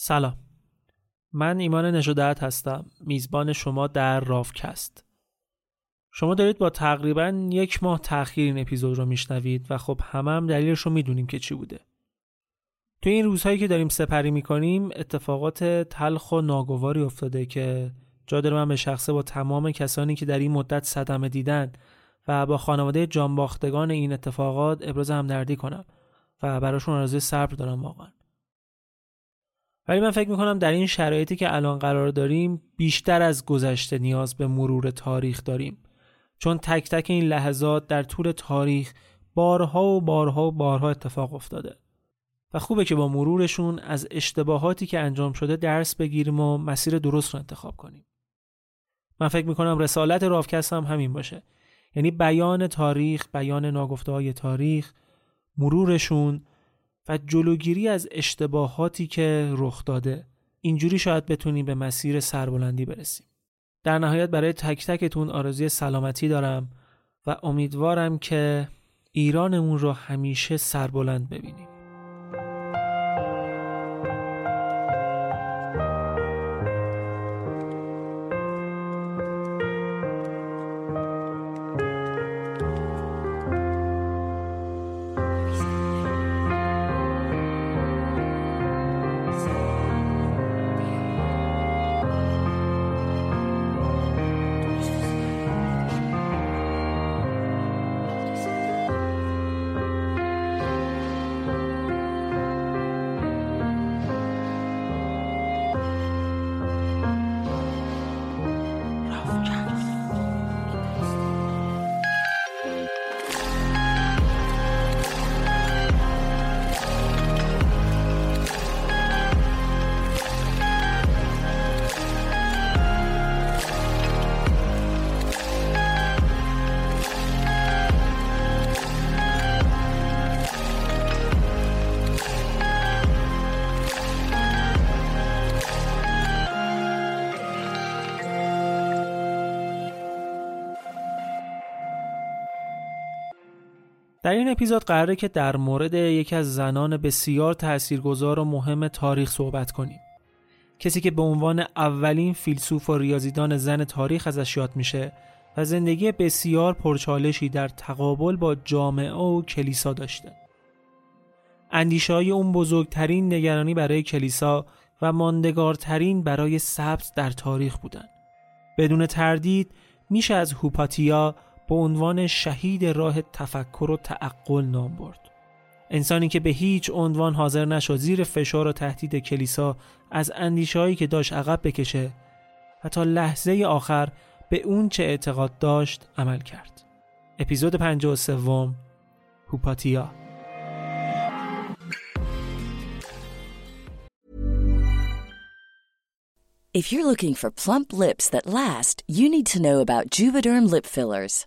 سلام. من ایمان نژادت هستم. میزبان شما در رافکست. شما دارید با تقریبا یک ماه تأخیر این اپیزود رو میشنوید و خب همه هم دلیلش رو می‌دونیم که چی بوده. توی این روزهایی که داریم سپری می‌کنیم اتفاقات تلخ و ناگواری افتاده که جا داره من به شخصه با تمام کسانی که در این مدت صدمه دیدن و با خانواده جانباختگان این اتفاقات ابراز همدردی کنم و براشون آرزوی صبر دارم واقعا. ولی من فکر می‌کنم در این شرایطی که الان قرار داریم بیشتر از گذشته نیاز به مرور تاریخ داریم. چون تک تک این لحظات در طول تاریخ بارها و بارها و بارها اتفاق افتاده. و خوبه که با مرورشون از اشتباهاتی که انجام شده درس بگیریم و مسیر درست رو انتخاب کنیم. من فکر می‌کنم رسالت رافکست هم همین باشه. یعنی بیان تاریخ بیان ناگفته های تاریخ مرورشون و جلوگیری از اشتباهاتی که رخ داده اینجوری شاید بتونیم به مسیر سربلندی برسیم. در نهایت برای تک تکتون آرزوی سلامتی دارم و امیدوارم که ایرانمون رو همیشه سربلند ببینیم. در این اپیزود قراره که در مورد یکی از زنان بسیار تاثیرگذار و مهم تاریخ صحبت کنیم. کسی که به عنوان اولین فیلسوف و ریاضیدان زن تاریخ ازش یاد میشه و زندگی بسیار پرچالشی در تقابل با جامعه و کلیسا داشته. اندیشه های اون بزرگترین نگرانی برای کلیسا و ماندگارترین برای سبز در تاریخ بودن. بدون تردید میشه از هوپاتیا به عنوان شهید راه تفکر و تعقل نام برد. انسانی که به هیچ عنوان حاضر نشد زیر فشار و تهدید کلیسا از اندیشهایی که داشت عقب بکشه و تا لحظه آخر به اون چه اعتقاد داشت عمل کرد. اپیزود 53 هوپاتیا. If you're looking for plump lips that last, you need to know about Juvederm lip fillers.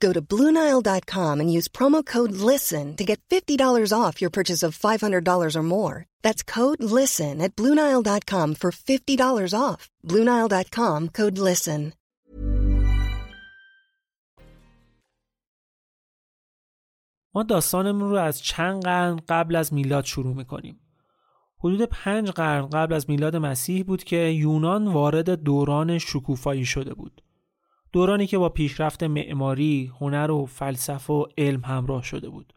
Go to Bluenile.com and use promo code LISTEN to get $50 off your purchase of $500 or more. That's code LISTEN at Bluenile.com for $50 off. Bluenile.com code LISTEN. ما داستانمون رو از چند قرن قبل از میلاد شروع می‌کنیم. حدود پنج قرن قبل از میلاد مسیح بود که یونان وارد دوران شکوفایی شده بود. دورانی که با پیشرفت معماری، هنر و فلسفه و علم همراه شده بود.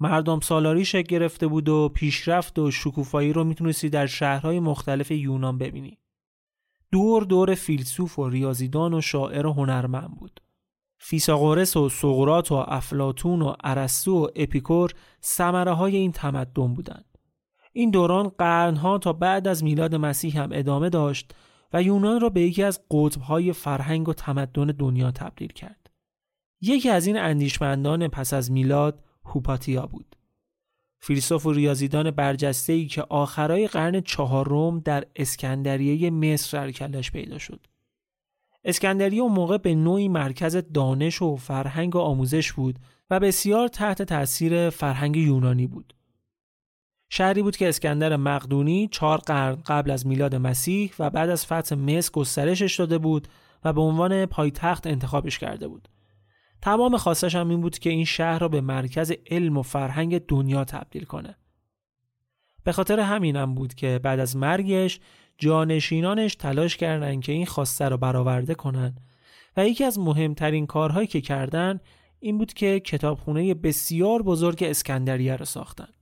مردم سالاری شکل گرفته بود و پیشرفت و شکوفایی رو می‌تونستی در شهرهای مختلف یونان ببینی. دور دور فیلسوف و ریاضیدان و شاعر و هنرمند بود. فیساغورس و سقراط و افلاتون و ارسطو و اپیکور ثمره های این تمدن بودند. این دوران قرنها تا بعد از میلاد مسیح هم ادامه داشت و یونان را به یکی از قطبهای فرهنگ و تمدن دنیا تبدیل کرد. یکی از این اندیشمندان پس از میلاد هوپاتیا بود. فیلسوف و ریاضیدان برجسته ای که آخرای قرن چهارم در اسکندریه مصر سرکلش پیدا شد. اسکندریه اون موقع به نوعی مرکز دانش و فرهنگ و آموزش بود و بسیار تحت تاثیر فرهنگ یونانی بود. شهری بود که اسکندر مقدونی چهار قرن قبل از میلاد مسیح و بعد از فتح مصر گسترشش داده بود و به عنوان پایتخت انتخابش کرده بود. تمام خواستش هم این بود که این شهر را به مرکز علم و فرهنگ دنیا تبدیل کنه. به خاطر همینم بود که بعد از مرگش جانشینانش تلاش کردند که این خواسته را برآورده کنند و یکی از مهمترین کارهایی که کردند این بود که کتابخونه بسیار بزرگ اسکندریه را ساختند.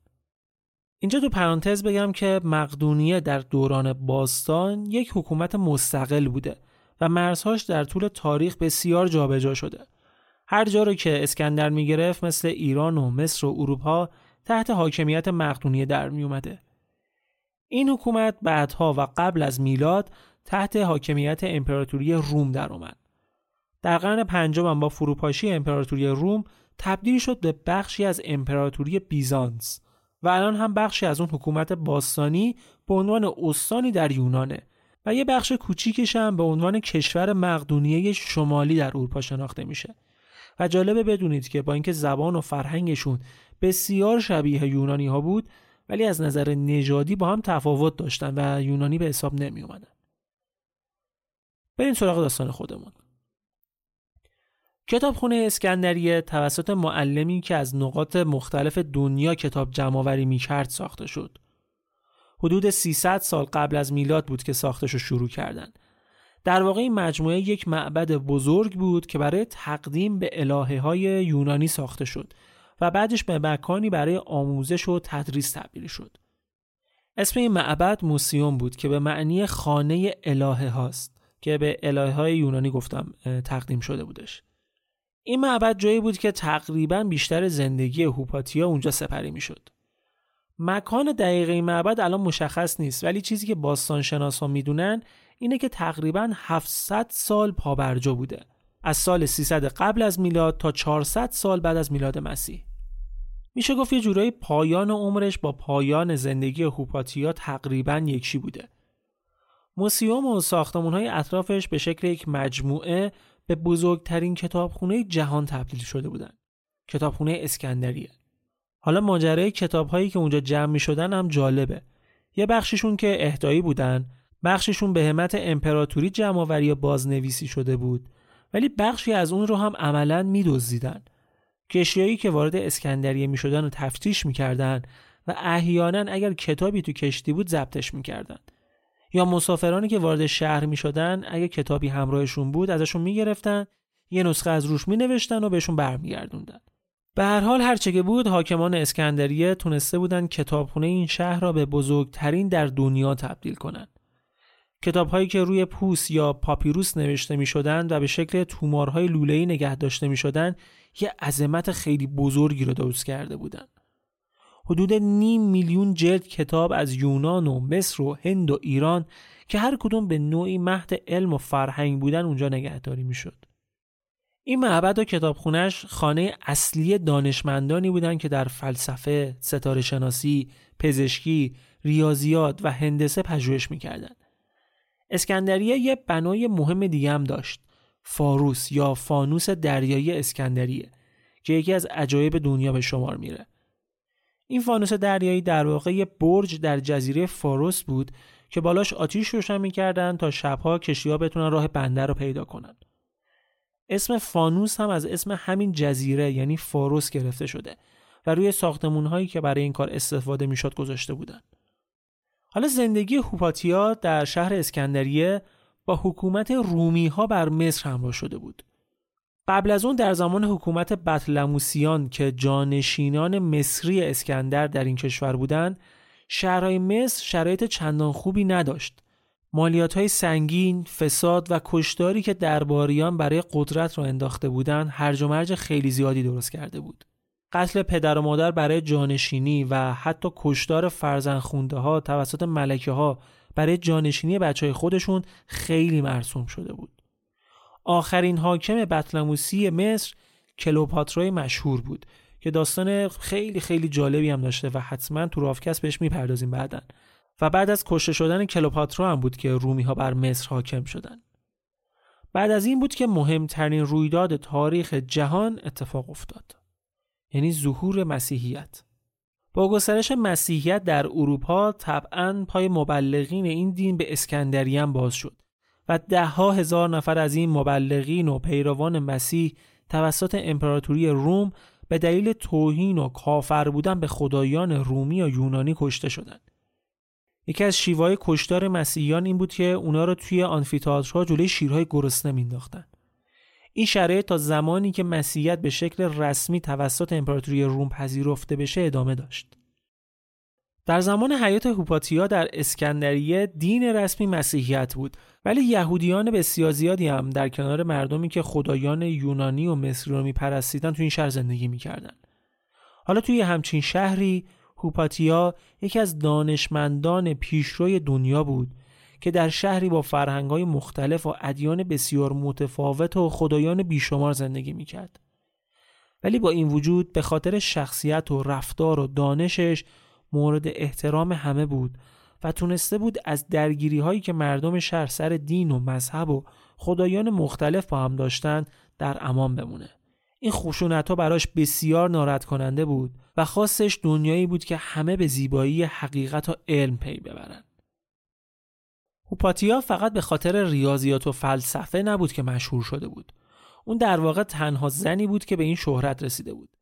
اینجا تو پرانتز بگم که مقدونیه در دوران باستان یک حکومت مستقل بوده و مرزهاش در طول تاریخ بسیار جابجا شده. هر جا رو که اسکندر می‌گرفت مثل ایران و مصر و اروپا تحت حاکمیت مقدونیه در می. این حکومت بعدها و قبل از میلاد تحت حاکمیت امپراتوری روم در اومد. در قرن پنجم با فروپاشی امپراتوری روم تبدیل شد به بخشی از امپراتوری بیزانس و الان هم بخشی از اون حکومت باستانی به عنوان استانی در یونانه و یه بخش کوچیکش هم به عنوان کشور مقدونیه شمالی در اروپا شناخته میشه و جالبه بدونید که با اینکه زبان و فرهنگشون بسیار شبیه یونانی ها بود ولی از نظر نژادی با هم تفاوت داشتن و یونانی به حساب نمی اومدن. بریم سراغ داستان خودمون. کتابخونه اسکندریه توسط معلمی که از نقاط مختلف دنیا کتاب جمعآوری می‌کرد ساخته شد. حدود 300 سال قبل از میلاد بود که ساختش رو شروع کردند. در واقع این مجموعه یک معبد بزرگ بود که برای تقدیم به الهه های یونانی ساخته شد و بعدش به مکانی برای آموزش و تدریس تبدیل شد. اسم این معبد موسیوم بود که به معنی خانه الهه هاست که به الهه های یونانی گفتم تقدیم شده بودش. این معبد جایی بود که تقریبا بیشتر زندگی هوپاتیا اونجا سپری می‌شد. مکان دقیق این معبد الان مشخص نیست ولی چیزی که باستان شناسان می‌دونن اینه که تقریبا 700 سال پابرجا بوده. از سال 300 قبل از میلاد تا 400 سال بعد از میلاد مسیح. میشه گفت یه جورایی پایان عمرش با پایان زندگی هوپاتیا تقریبا یکشی بوده. موسیوم و ساختمون های اطرافش به شکل یک مجموعه به بزرگترین کتابخونه جهان تبدیل شده بودند. کتابخونه اسکندریه. حالا ماجرای کتاب هایی که اونجا جمع می شدن هم جالبه. یه بخششون که اهدایی بودن، بخششون به همت امپراتوری جمع بازنویسی شده بود، ولی بخشی از اون رو هم عملا میدزدیدن. کشیایی که وارد اسکندریه می شدن و تفتیش می‌کردن و احیانا اگر کتابی تو کشتی بود ضبطش می‌کردن. یا مسافرانی که وارد شهر می شدن اگه کتابی همراهشون بود ازشون می گرفتن یه نسخه از روش می نوشتن و بهشون برمیگردوندن به هر حال هرچه که بود حاکمان اسکندریه تونسته بودن کتابخونه این شهر را به بزرگترین در دنیا تبدیل کنند. کتابهایی که روی پوس یا پاپیروس نوشته می شدن و به شکل تومارهای لوله‌ای نگه داشته می شدن یه عظمت خیلی بزرگی رو درست کرده بودند. حدود نیم میلیون جلد کتاب از یونان و مصر و هند و ایران که هر کدوم به نوعی مهد علم و فرهنگ بودن اونجا نگهداری می‌شد. این معبد و کتابخونش خانه اصلی دانشمندانی بودند که در فلسفه، ستاره شناسی، پزشکی، ریاضیات و هندسه پژوهش می‌کردند. اسکندریه یه بنای مهم دیگه هم داشت. فاروس یا فانوس دریایی اسکندریه که یکی از عجایب دنیا به شمار میره. این فانوس دریایی در واقع یه برج در جزیره فاروس بود که بالاش آتیش روشن می‌کردن تا شبها کشتیها بتونن راه بندر رو پیدا کنن. اسم فانوس هم از اسم همین جزیره یعنی فاروس گرفته شده و روی ساختمون هایی که برای این کار استفاده می‌شد گذاشته بودن. حالا زندگی هوپاتیا در شهر اسکندریه با حکومت رومی ها بر مصر همراه شده بود. قبل از اون در زمان حکومت بطلموسیان که جانشینان مصری اسکندر در این کشور بودند شهرهای مصر شرایط چندان خوبی نداشت مالیات های سنگین، فساد و کشداری که درباریان برای قدرت را انداخته بودند هرج و مرج خیلی زیادی درست کرده بود. قتل پدر و مادر برای جانشینی و حتی کشدار فرزن ها توسط ملکه ها برای جانشینی بچه های خودشون خیلی مرسوم شده بود. آخرین حاکم بطلموسی مصر کلوپاترای مشهور بود که داستان خیلی خیلی جالبی هم داشته و حتما تو رافکس بهش می‌پردازیم بعدا. و بعد از کشته شدن کلوپاترا هم بود که رومی ها بر مصر حاکم شدن. بعد از این بود که مهمترین رویداد تاریخ جهان اتفاق افتاد. یعنی ظهور مسیحیت. با گسترش مسیحیت در اروپا طبعا پای مبلغین این دین به اسکندریان باز شد. و دهها هزار نفر از این مبلغین و پیروان مسیح توسط امپراتوری روم به دلیل توهین و کافر بودن به خدایان رومی و یونانی کشته شدند. یکی از شیوهای کشتار مسیحیان این بود که اونا رو توی آنفیتاترها جلوی شیرهای گرسنه مینداختن. این شرایط تا زمانی که مسیحیت به شکل رسمی توسط امپراتوری روم پذیرفته بشه ادامه داشت. در زمان حیات هوپاتیا در اسکندریه دین رسمی مسیحیت بود ولی یهودیان بسیار زیادی هم در کنار مردمی که خدایان یونانی و مصری رو میپرستیدن تو این شهر زندگی می‌کردن. حالا توی همچین شهری هوپاتیا یکی از دانشمندان پیشروی دنیا بود که در شهری با فرهنگ‌های مختلف و ادیان بسیار متفاوت و خدایان بیشمار زندگی می‌کرد. ولی با این وجود به خاطر شخصیت و رفتار و دانشش مورد احترام همه بود و تونسته بود از درگیری هایی که مردم شهر سر دین و مذهب و خدایان مختلف با هم داشتن در امان بمونه. این خشونت ها براش بسیار ناراحت کننده بود و خواستش دنیایی بود که همه به زیبایی حقیقت و علم پی ببرن. هوپاتیا فقط به خاطر ریاضیات و فلسفه نبود که مشهور شده بود. اون در واقع تنها زنی بود که به این شهرت رسیده بود.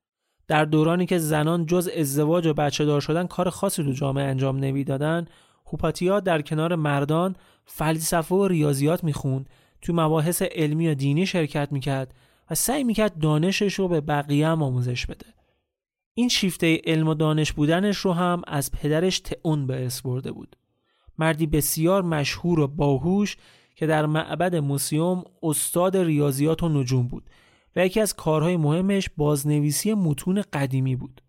در دورانی که زنان جز ازدواج و بچه دار شدن کار خاصی تو جامعه انجام نمی‌دادن هوپاتیا در کنار مردان فلسفه و ریاضیات می‌خوند تو مباحث علمی و دینی شرکت می‌کرد و سعی می‌کرد دانشش رو به بقیه هم آموزش بده. این شیفته علم و دانش بودنش رو هم از پدرش تئون به اس برده بود. مردی بسیار مشهور و باهوش که در معبد موسیوم استاد ریاضیات و نجوم بود. و یکی از کارهای مهمش بازنویسی متون قدیمی بود.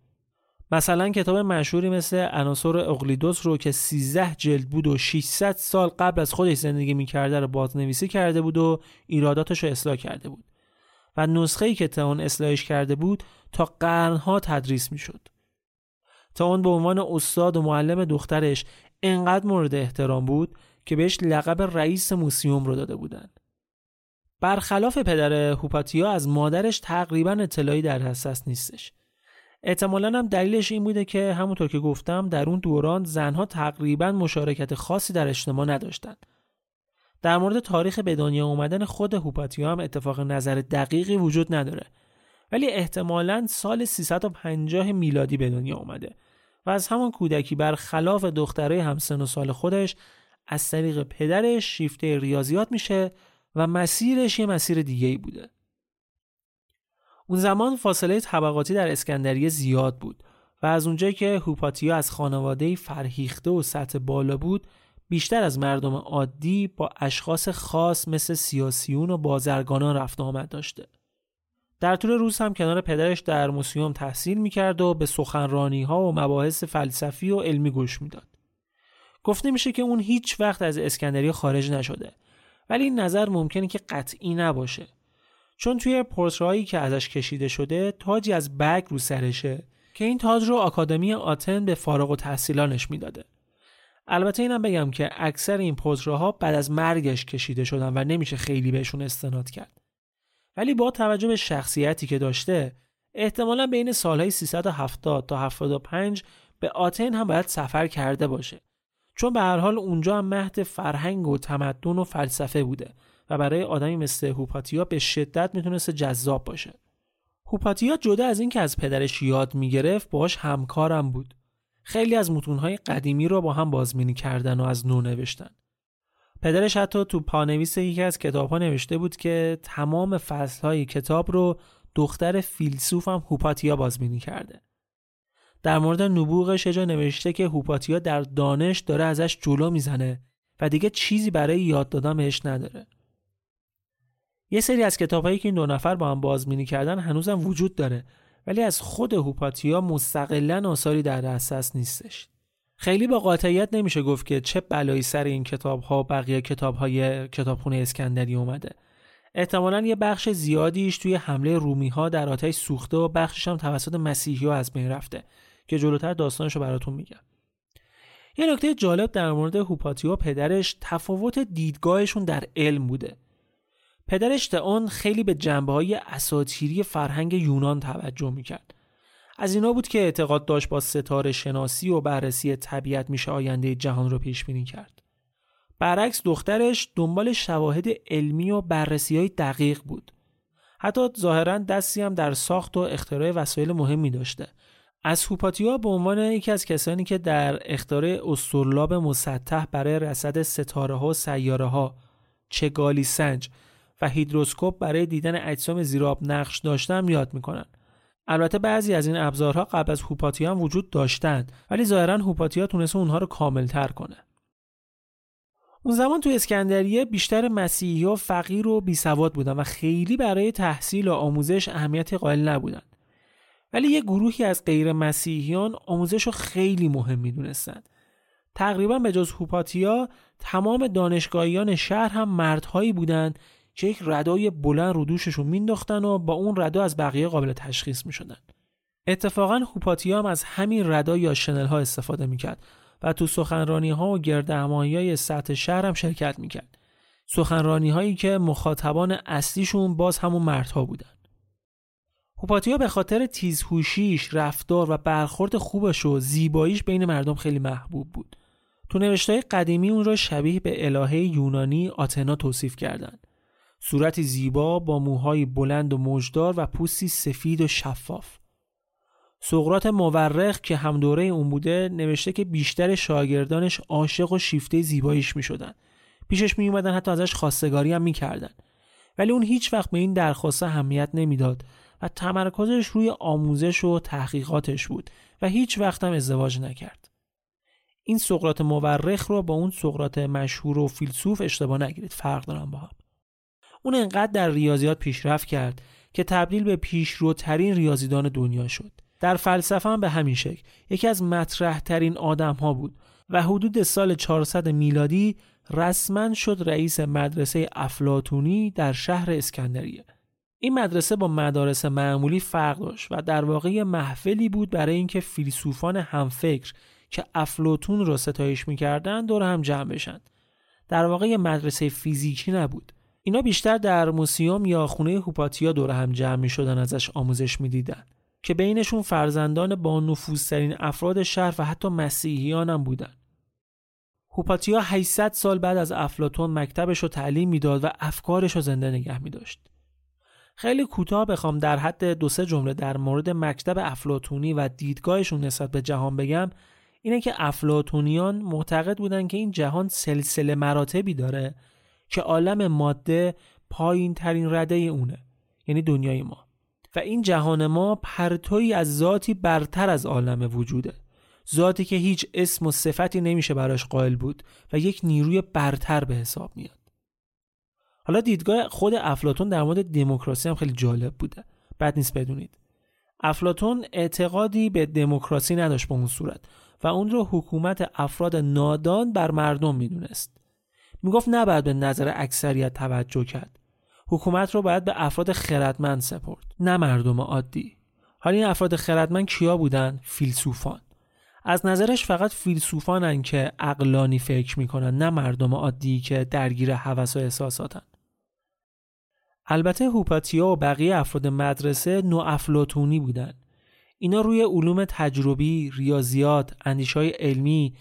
مثلا کتاب مشهوری مثل عناصر اقلیدوس رو که 13 جلد بود و 600 سال قبل از خودش زندگی می‌کرده رو بازنویسی کرده بود و ایراداتش رو اصلاح کرده بود و نسخه‌ای که تئون اصلاحش کرده بود تا قرنها تدریس می‌شد. تئون به عنوان استاد و معلم دخترش انقدر مورد احترام بود که بهش لقب رئیس موسیوم رو داده بودن. برخلاف پدر هوپاتیا از مادرش تقریبا اطلاعی در دسترس نیستش. احتمالا هم دلیلش این بوده که همونطور که گفتم در اون دوران زنها تقریبا مشارکت خاصی در اجتماع نداشتند. در مورد تاریخ به دنیا اومدن خود هوپاتیا هم اتفاق نظر دقیقی وجود نداره ولی احتمالا سال 350 میلادی به دنیا اومده و از همان کودکی بر خلاف دخترای همسن و سال خودش از طریق پدرش شیفته ریاضیات میشه و مسیرش یه مسیر دیگه ای بوده. اون زمان فاصله طبقاتی در اسکندریه زیاد بود و از اونجایی که هوپاتیا از خانواده فرهیخته و سطح بالا بود بیشتر از مردم عادی با اشخاص خاص مثل سیاسیون و بازرگانان رفت آمد داشته. در طول روز هم کنار پدرش در موسیوم تحصیل می‌کرد و به سخنرانی ها و مباحث فلسفی و علمی گوش می‌داد. گفته میشه که اون هیچ وقت از اسکندریه خارج نشده ولی این نظر ممکنه که قطعی نباشه. چون توی پورترهایی که ازش کشیده شده تاجی از بگ رو سرشه که این تاج رو آکادمی آتن به فارغ و تحصیلانش می‌داده. البته اینم بگم که اکثر این ها بعد از مرگش کشیده شدن و نمیشه خیلی بهشون استناد کرد. ولی با توجه به شخصیتی که داشته احتمالا بین سالهای 370 تا 75 به آتن هم باید سفر کرده باشه. چون به هر حال اونجا هم مهد فرهنگ و تمدن و فلسفه بوده و برای آدمی مثل هوپاتیا به شدت می‌تونست جذاب باشه. هوپاتیا جدا از اینکه از پدرش یاد می‌گرفت باش همکارم بود. خیلی از متونهای قدیمی رو با هم بازبینی کردن و از نو نوشتن. پدرش حتی تو پانویس یکی از کتاب ها نوشته بود که تمام فصل کتاب رو دختر فیلسوف هم هوپاتیا بازبینی کرده. در مورد نبوغش جا نوشته که هوپاتیا در دانش داره ازش جلو می‌زنه و دیگه چیزی برای یاد دادن بهش نداره. یه سری از کتابهایی که این دو نفر با هم بازبینی کردن هنوزم وجود داره ولی از خود هوپاتیا مستقلا آثاری در دسترس نیستش. خیلی با قاطعیت نمیشه گفت که چه بلایی سر این کتاب ها بقیه کتاب های کتابخونه اسکندری اومده. احتمالا یه بخش زیادیش توی حمله رومی ها در آتش سوخته و بخشش هم توسط مسیحی ها از بین رفته. که جلوتر داستانش رو براتون میگم. یه نکته جالب در مورد هوپاتیا و پدرش تفاوت دیدگاهشون در علم بوده. پدرش تئون خیلی به جنبه های اساتیری فرهنگ یونان توجه می‌کرد. از اینا بود که اعتقاد داشت با ستاره شناسی و بررسی طبیعت میشه آینده جهان رو پیش بینی کرد. برعکس دخترش دنبال شواهد علمی و بررسی های دقیق بود. حتی ظاهرا دستی هم در ساخت و اختراع وسایل مهمی داشته. از هوپاتیا به عنوان یکی از کسانی که در اختراع استرلاب مسطح برای رصد ستاره ها و سیاره ها چگالی سنج و هیدروسکوپ برای دیدن اجسام زیراب نقش داشتن یاد می‌کنن البته بعضی از این ابزارها قبل از هوپاتیا هم وجود داشتند ولی ظاهرا هوپاتیا تونست اونها رو کاملتر کنه. اون زمان تو اسکندریه بیشتر مسیحی ها فقیر و بیسواد بودن و خیلی برای تحصیل و آموزش اهمیت قائل نبودن. ولی یه گروهی از غیر مسیحیان آموزش رو خیلی مهم می‌دونستند تقریبا به جز هوپاتیا تمام دانشگاهیان شهر هم مردهایی بودند که یک ردای بلند رو دوششون مینداختن و با اون ردا از بقیه قابل تشخیص می‌شدن. اتفاقا هوپاتیا هم از همین ردا یا شنل ها استفاده می‌کرد و تو سخنرانی ها و گرد های سطح شهر هم شرکت می‌کرد. سخنرانی هایی که مخاطبان اصلیشون باز همون مردها بودن. هوپاتیا به خاطر تیزهوشیش رفتار و برخورد خوبش و زیباییش بین مردم خیلی محبوب بود تو نوشتهای قدیمی اون را شبیه به الهه یونانی آتنا توصیف کردند صورتی زیبا با موهای بلند و موجدار و پوستی سفید و شفاف سقرات مورخ که هم دوره اون بوده نوشته که بیشتر شاگردانش عاشق و شیفته زیباییش می شدن. پیشش می اومدن حتی ازش خواستگاری هم می کردن. ولی اون هیچ وقت به این درخواست اهمیت نمی‌داد و تمرکزش روی آموزش و تحقیقاتش بود و هیچ وقت هم ازدواج نکرد. این سقرات مورخ رو با اون سقرات مشهور و فیلسوف اشتباه نگیرید فرق دارن با هم. اون انقدر در ریاضیات پیشرفت کرد که تبدیل به پیشروترین ریاضیدان دنیا شد. در فلسفه هم به همین شکل یکی از مطرح ترین آدم ها بود و حدود سال 400 میلادی رسما شد رئیس مدرسه افلاتونی در شهر اسکندریه. این مدرسه با مدارس معمولی فرق داشت و در واقع محفلی بود برای اینکه فیلسوفان همفکر که افلاتون را ستایش می‌کردند دور هم جمع بشن. در واقع مدرسه فیزیکی نبود. اینا بیشتر در موسیوم یا خونه هوپاتیا دور هم جمع می شدن ازش آموزش می‌دیدن که بینشون فرزندان با نفوذترین افراد شهر و حتی مسیحیان هم بودن. هوپاتیا 800 سال بعد از افلاتون مکتبش رو تعلیم می‌داد و افکارش رو زنده نگه می داشت. خیلی کوتاه بخوام در حد دو سه جمله در مورد مکتب افلاتونی و دیدگاهشون نسبت به جهان بگم. اینه که افلاتونیان معتقد بودن که این جهان سلسله مراتبی داره که عالم ماده پایین ترین رده اونه یعنی دنیای ما. و این جهان ما پرتوی از ذاتی برتر از عالم وجوده. ذاتی که هیچ اسم و صفتی نمیشه براش قائل بود و یک نیروی برتر به حساب میاد. حالا دیدگاه خود افلاتون در مورد دموکراسی هم خیلی جالب بوده. بد نیست بدونید. افلاتون اعتقادی به دموکراسی نداشت به اون صورت و اون رو حکومت افراد نادان بر مردم می‌دونست. می‌گفت نباید به نظر اکثریت توجه کرد. حکومت رو باید به افراد خردمند سپرد نه مردم عادی. حالا این افراد خردمند کیا بودن؟ فیلسوفان. از نظرش فقط فیلسوفانن که عقلانی فکر می‌کنن نه مردم عادی که درگیر هوس و احساساتن. البته هوپاتیا و بقیه افراد مدرسه نو افلاتونی بودن اینا روی علوم تجربی، ریاضیات، های علمی،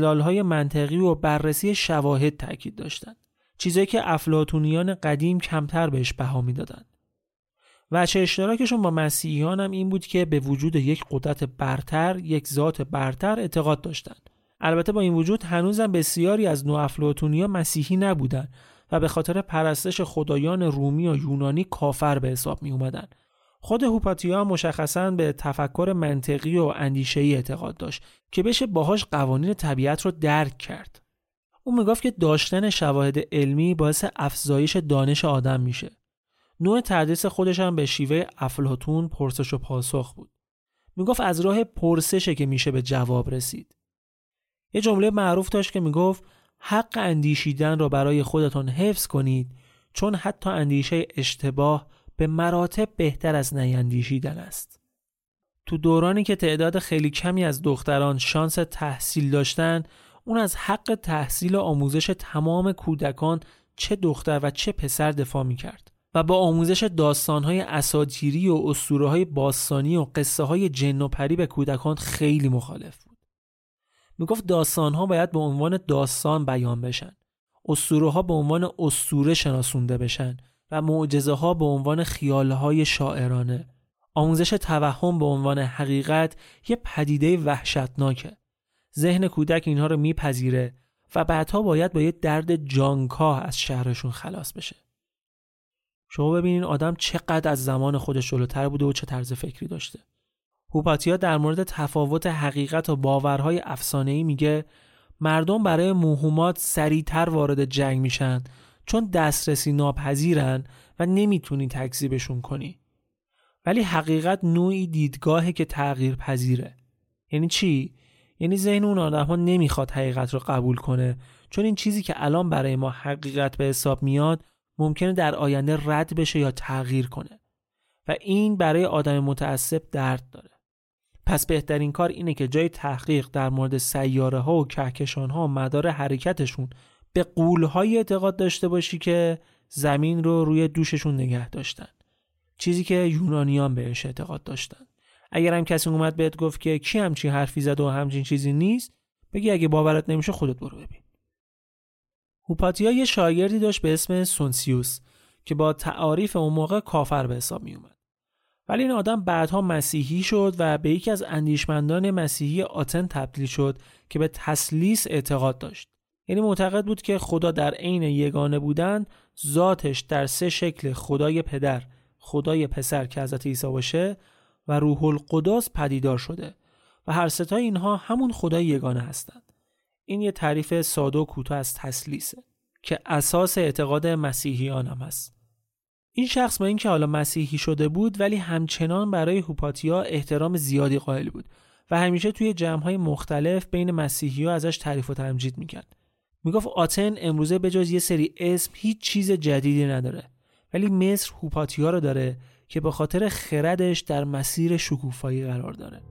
های منطقی و بررسی شواهد تاکید داشتند. چیزایی که افلاتونیان قدیم کمتر بهش بها می‌دادند. چه اشتراکشون با مسیحیان هم این بود که به وجود یک قدرت برتر، یک ذات برتر اعتقاد داشتند. البته با این وجود هنوزم بسیاری از نوافلاتونیا مسیحی نبودند و به خاطر پرستش خدایان رومی و یونانی کافر به حساب می اومدن. خود هوپاتیا مشخصا به تفکر منطقی و اندیشه‌ای اعتقاد داشت که بشه باهاش قوانین طبیعت رو درک کرد. او می‌گفت که داشتن شواهد علمی باعث افزایش دانش آدم میشه. نوع تدریس خودش هم به شیوه افلاتون پرسش و پاسخ بود. می‌گفت از راه پرسشه که میشه به جواب رسید. یه جمله معروف داشت که می‌گفت حق اندیشیدن را برای خودتان حفظ کنید چون حتی اندیشه اشتباه به مراتب بهتر از نیندیشیدن است. تو دورانی که تعداد خیلی کمی از دختران شانس تحصیل داشتن اون از حق تحصیل و آموزش تمام کودکان چه دختر و چه پسر دفاع می کرد و با آموزش داستانهای اساتیری و اسطوره های باستانی و قصه های جن و پری به کودکان خیلی مخالف. می‌گفت داستان ها باید به عنوان داستان بیان بشن. اسطوره ها به عنوان اسطوره شناسونده بشن و معجزه ها به عنوان خیال های شاعرانه. آموزش توهم به عنوان حقیقت یه پدیده وحشتناکه. ذهن کودک اینها رو میپذیره و بعدها باید با یه درد جانکاه از شهرشون خلاص بشه. شما ببینین آدم چقدر از زمان خودش جلوتر بوده و چه طرز فکری داشته. هوپاتیا در مورد تفاوت حقیقت و باورهای افسانه‌ای میگه مردم برای موهومات سریعتر وارد جنگ میشن چون دسترسی ناپذیرن و نمی‌تونی تکذیبشون کنی. ولی حقیقت نوعی دیدگاهه که تغییر پذیره. یعنی چی؟ یعنی ذهن اون آدم ها نمی‌خواد حقیقت رو قبول کنه چون این چیزی که الان برای ما حقیقت به حساب میاد ممکنه در آینده رد بشه یا تغییر کنه و این برای آدم متعصب درد داره. پس بهترین کار اینه که جای تحقیق در مورد سیاره ها و کهکشان ها و مدار حرکتشون به قولهای اعتقاد داشته باشی که زمین رو روی دوششون نگه داشتن. چیزی که یونانیان بهش اعتقاد داشتن. اگر هم کسی اومد بهت گفت که کی همچین حرفی زد و همچین چیزی نیست بگی اگه باورت نمیشه خودت برو ببین. هوپاتیا یه شاگردی داشت به اسم سونسیوس که با تعاریف اون موقع کافر به حساب می اومد. ولی این آدم بعدها مسیحی شد و به یکی از اندیشمندان مسیحی آتن تبدیل شد که به تسلیس اعتقاد داشت. یعنی معتقد بود که خدا در عین یگانه بودن ذاتش در سه شکل خدای پدر، خدای پسر که حضرت عیسی باشه و روح القدس پدیدار شده و هر ستای اینها همون خدای یگانه هستند. این یه تعریف ساده و کوتاه از تسلیسه که اساس اعتقاد مسیحیان هم هست. این شخص با اینکه حالا مسیحی شده بود ولی همچنان برای هوپاتیا احترام زیادی قائل بود و همیشه توی جمعهای مختلف بین مسیحی ها ازش تعریف و تمجید می‌کرد. می‌گفت آتن امروزه به جز یه سری اسم هیچ چیز جدیدی نداره ولی مصر هوپاتیا رو داره که به خاطر خردش در مسیر شکوفایی قرار داره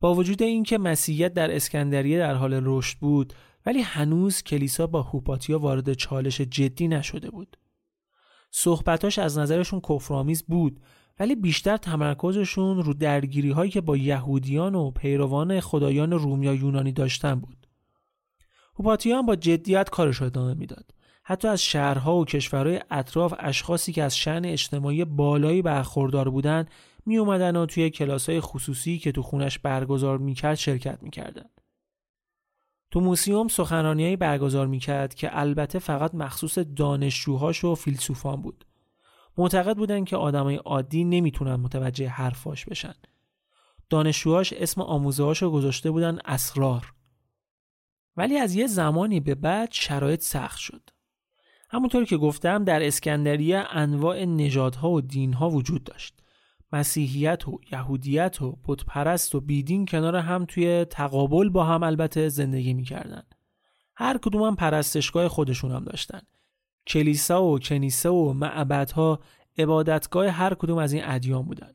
با وجود اینکه مسیحیت در اسکندریه در حال رشد بود ولی هنوز کلیسا با هوپاتیا وارد چالش جدی نشده بود. صحبتاش از نظرشون کفرآمیز بود ولی بیشتر تمرکزشون رو درگیری هایی که با یهودیان و پیروان خدایان روم یا یونانی داشتن بود. هوپاتیا هم با جدیت کارش ادامه می‌داد. حتی از شهرها و کشورهای اطراف اشخاصی که از شن اجتماعی بالایی برخوردار بودند می اومدن و توی کلاس های خصوصی که تو خونش برگزار می‌کرد شرکت می‌کردن. تو موسیوم سخنرانیهایی برگزار می‌کرد که البته فقط مخصوص دانشجوهاش و فیلسوفان بود. معتقد بودن که آدمای عادی نمی‌تونن متوجه حرفاش بشن. دانشجوهاش اسم آموزهاش رو گذاشته بودن اسرار. ولی از یه زمانی به بعد شرایط سخت شد. همونطور که گفتم در اسکندریه انواع نژادها و دینها وجود داشت. مسیحیت و یهودیت و بتپرست و بیدین کنار هم توی تقابل با هم البته زندگی می‌کردن. هر کدوم هم پرستشگاه خودشون هم داشتن. کلیسا و کنیسه و معبدها عبادتگاه هر کدوم از این ادیان بودن.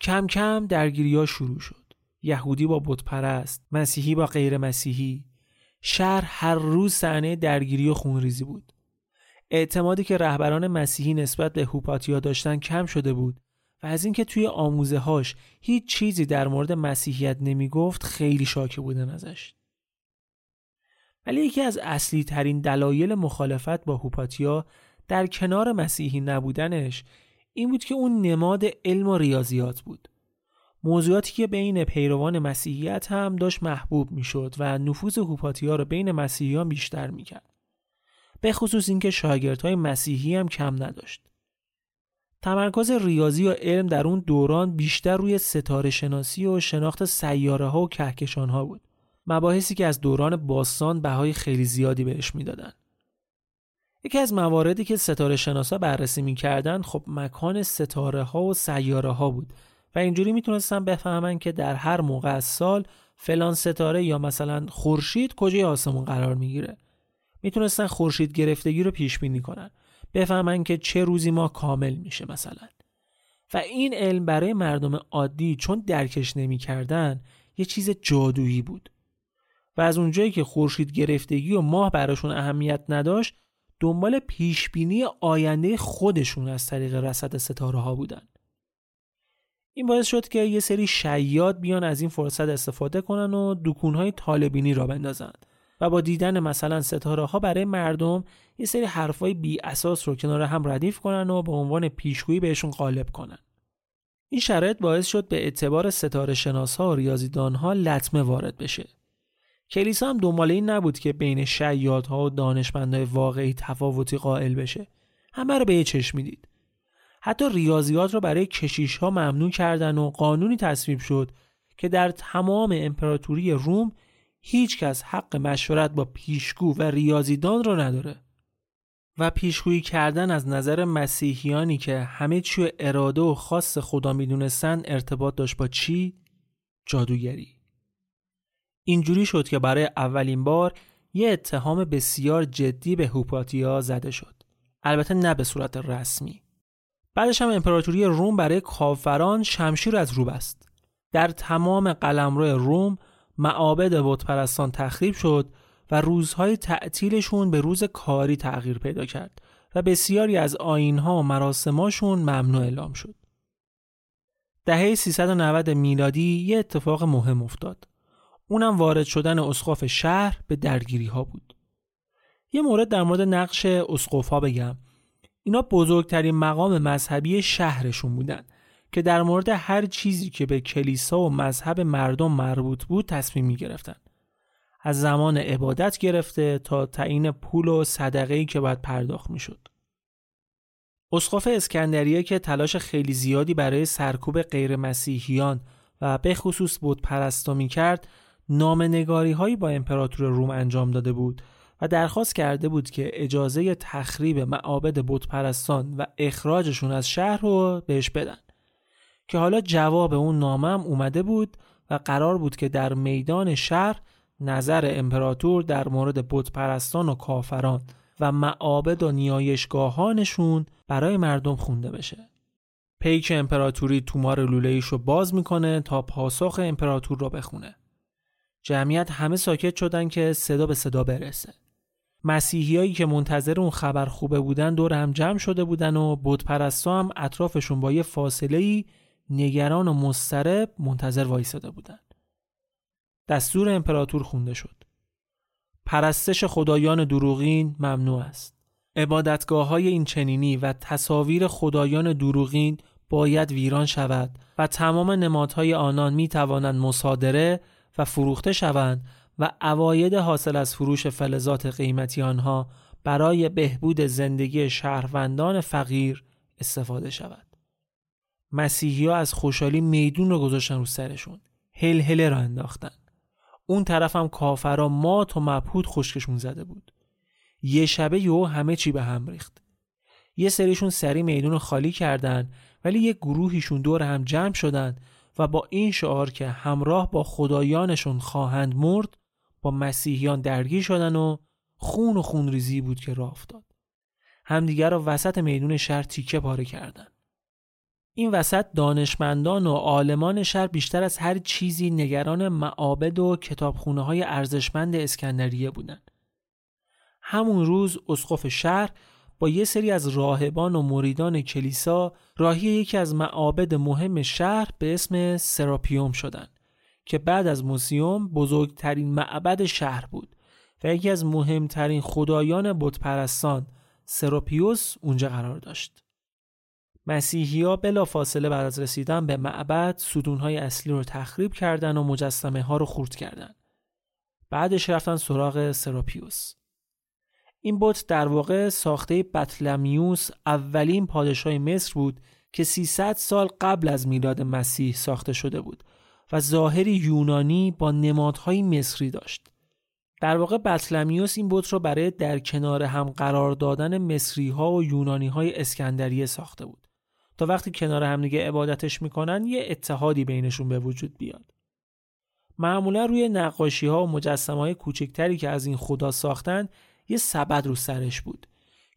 کم کم درگیری ها شروع شد. یهودی با بتپرست، مسیحی با غیر مسیحی. شهر هر روز صحنه درگیری و خونریزی بود. اعتمادی که رهبران مسیحی نسبت به هوپاتیا داشتن کم شده بود و از اینکه توی آموزه هاش هیچ چیزی در مورد مسیحیت نمی گفت خیلی شاکه بودن ازش. ولی یکی از اصلی ترین دلایل مخالفت با هوپاتیا در کنار مسیحی نبودنش این بود که اون نماد علم و ریاضیات بود. موضوعاتی که بین پیروان مسیحیت هم داشت محبوب می‌شد و نفوذ هوپاتیا رو بین مسیحیان بیشتر می‌کرد. به خصوص اینکه شاگردهای مسیحی هم کم نداشت. تمرکز ریاضی و علم در اون دوران بیشتر روی ستاره شناسی و شناخت سیاره ها و کهکشان ها بود. مباحثی که از دوران باستان بهای خیلی زیادی بهش می‌دادن. یکی از مواردی که ستاره شناسا بررسی می‌کردن خب مکان ستاره ها و سیاره ها بود و اینجوری می‌تونستن بفهمن که در هر موقع از سال فلان ستاره یا مثلا خورشید کجای آسمون قرار می‌گیره. می‌تونستن خورشید گرفتگی رو پیش بینی کنن. بفهمن که چه روزی ما کامل میشه مثلا. و این علم برای مردم عادی چون درکش نمی‌کردن یه چیز جادویی بود. و از اونجایی که خورشید گرفتگی و ماه براشون اهمیت نداشت دنبال پیشبینی آینده خودشون از طریق رصد ستاره ها بودن. این باعث شد که یه سری شیاد بیان از این فرصت استفاده کنن و دکونهای طالبینی را بندازن و با دیدن مثلا ستاره ها برای مردم یه سری حرفای بی اساس رو کنار هم ردیف کنن و به عنوان پیشگویی بهشون غالب کنن. این شرایط باعث شد به اعتبار ستاره شناس ها و ریاضیدان ها لطمه وارد بشه. کلیسا هم دنبال این نبود که بین شیادها و دانشمندای واقعی تفاوتی قائل بشه. همه رو به یه چشم می‌دید. حتی ریاضیات رو برای کشیش ها ممنوع کردن و قانونی تصویب شد که در تمام امپراتوری روم هیچ کس حق مشورت با پیشگو و ریاضیدان رو نداره. و پیشگویی کردن از نظر مسیحیانی که همه چی اراده و خاص خدا می‌دونستن ارتباط داشت با چی؟ جادوگری. اینجوری شد که برای اولین بار یه اتهام بسیار جدی به هوپاتیا زده شد. البته نه به صورت رسمی. بعدش هم امپراتوری روم برای کافران شمشیر از رو بست در تمام قلمرو روم معابد بتپرستان تخریب شد و روزهای تعطیلشون به روز کاری تغییر پیدا کرد و بسیاری از آینها و مراسماشون ممنوع اعلام شد. دهه 390 میلادی یه اتفاق مهم افتاد. اونم وارد شدن اسقاف شهر به درگیری ها بود. یه مورد در مورد نقش اسقف ها بگم. اینا بزرگترین مقام مذهبی شهرشون بودن که در مورد هر چیزی که به کلیسا و مذهب مردم مربوط بود تصمیم می گرفتن. از زمان عبادت گرفته تا تعیین پول و صدقه‌ای که باید پرداخت می‌شد. اسقف اسکندریه که تلاش خیلی زیادی برای سرکوب غیر مسیحیان و به خصوص بود پرستا می کرد نامنگاری هایی با امپراتور روم انجام داده بود و درخواست کرده بود که اجازه تخریب معابد بتپرستان و اخراجشون از شهر رو بهش بدن. که حالا جواب اون نامم اومده بود و قرار بود که در میدان شهر نظر امپراتور در مورد بتپرستان و کافران و معابد و نیایشگاهانشون برای مردم خونده بشه. پیک امپراتوری تومار لوله رو باز می‌کنه تا پاسخ امپراتور رو بخونه. جمعیت همه ساکت شدن که صدا به صدا برسه. مسیحیایی که منتظر اون خبر خوبه بودن دور هم جمع شده بودن و بودپرستا هم اطرافشون با یه فاصله ای نگران و مضطرب منتظر وایساده بودن. دستور امپراتور خونده شد. پرستش خدایان دروغین ممنوع است. عبادتگاه های این چنینی و تصاویر خدایان دروغین باید ویران شود و تمام نمادهای آنان می توانند مصادره و فروخته شوند و اواید حاصل از فروش فلزات قیمتی آنها برای بهبود زندگی شهروندان فقیر استفاده شود. مسیحی ها از خوشحالی میدون رو گذاشتن رو سرشون. هل هله را انداختن. اون طرف هم کافرا مات و مبهود خشکشون زده بود. یه شبه یو همه چی به هم ریخت. یه سریشون سری میدون خالی کردن ولی یه گروهیشون دور هم جمع شدن و با این شعار که همراه با خدایانشون خواهند مرد با مسیحیان درگیر شدن و خون و خونریزی بود که راه افتاد. همدیگر را وسط میدون شهر تیکه پاره کردن. این وسط دانشمندان و عالمان شهر بیشتر از هر چیزی نگران معابد و کتابخونه های ارزشمند اسکندریه بودند. همون روز اسقف شهر با یه سری از راهبان و مریدان کلیسا راهی یکی از معابد مهم شهر به اسم سراپیوم شدند که بعد از موسیوم بزرگترین معبد شهر بود و یکی از مهمترین خدایان بتپرستان سراپیوس اونجا قرار داشت. مسیحی ها بلا فاصله بعد از رسیدن به معبد ستونهای اصلی رو تخریب کردن و مجسمه ها رو خورد کردن. بعدش رفتن سراغ سراپیوس. این بت در واقع ساخته بطلمیوس اولین پادشاه مصر بود که 300 سال قبل از میلاد مسیح ساخته شده بود و ظاهری یونانی با نمادهای مصری داشت. در واقع بطلمیوس این بت را برای در کنار هم قرار دادن مصری ها و یونانی های اسکندریه ساخته بود تا وقتی کنار هم دیگه عبادتش می‌کنن یه اتحادی بینشون به وجود بیاد. معمولا روی نقاشی ها و مجسمه های کوچکتری که از این خدا ساختن یه سبد رو سرش بود.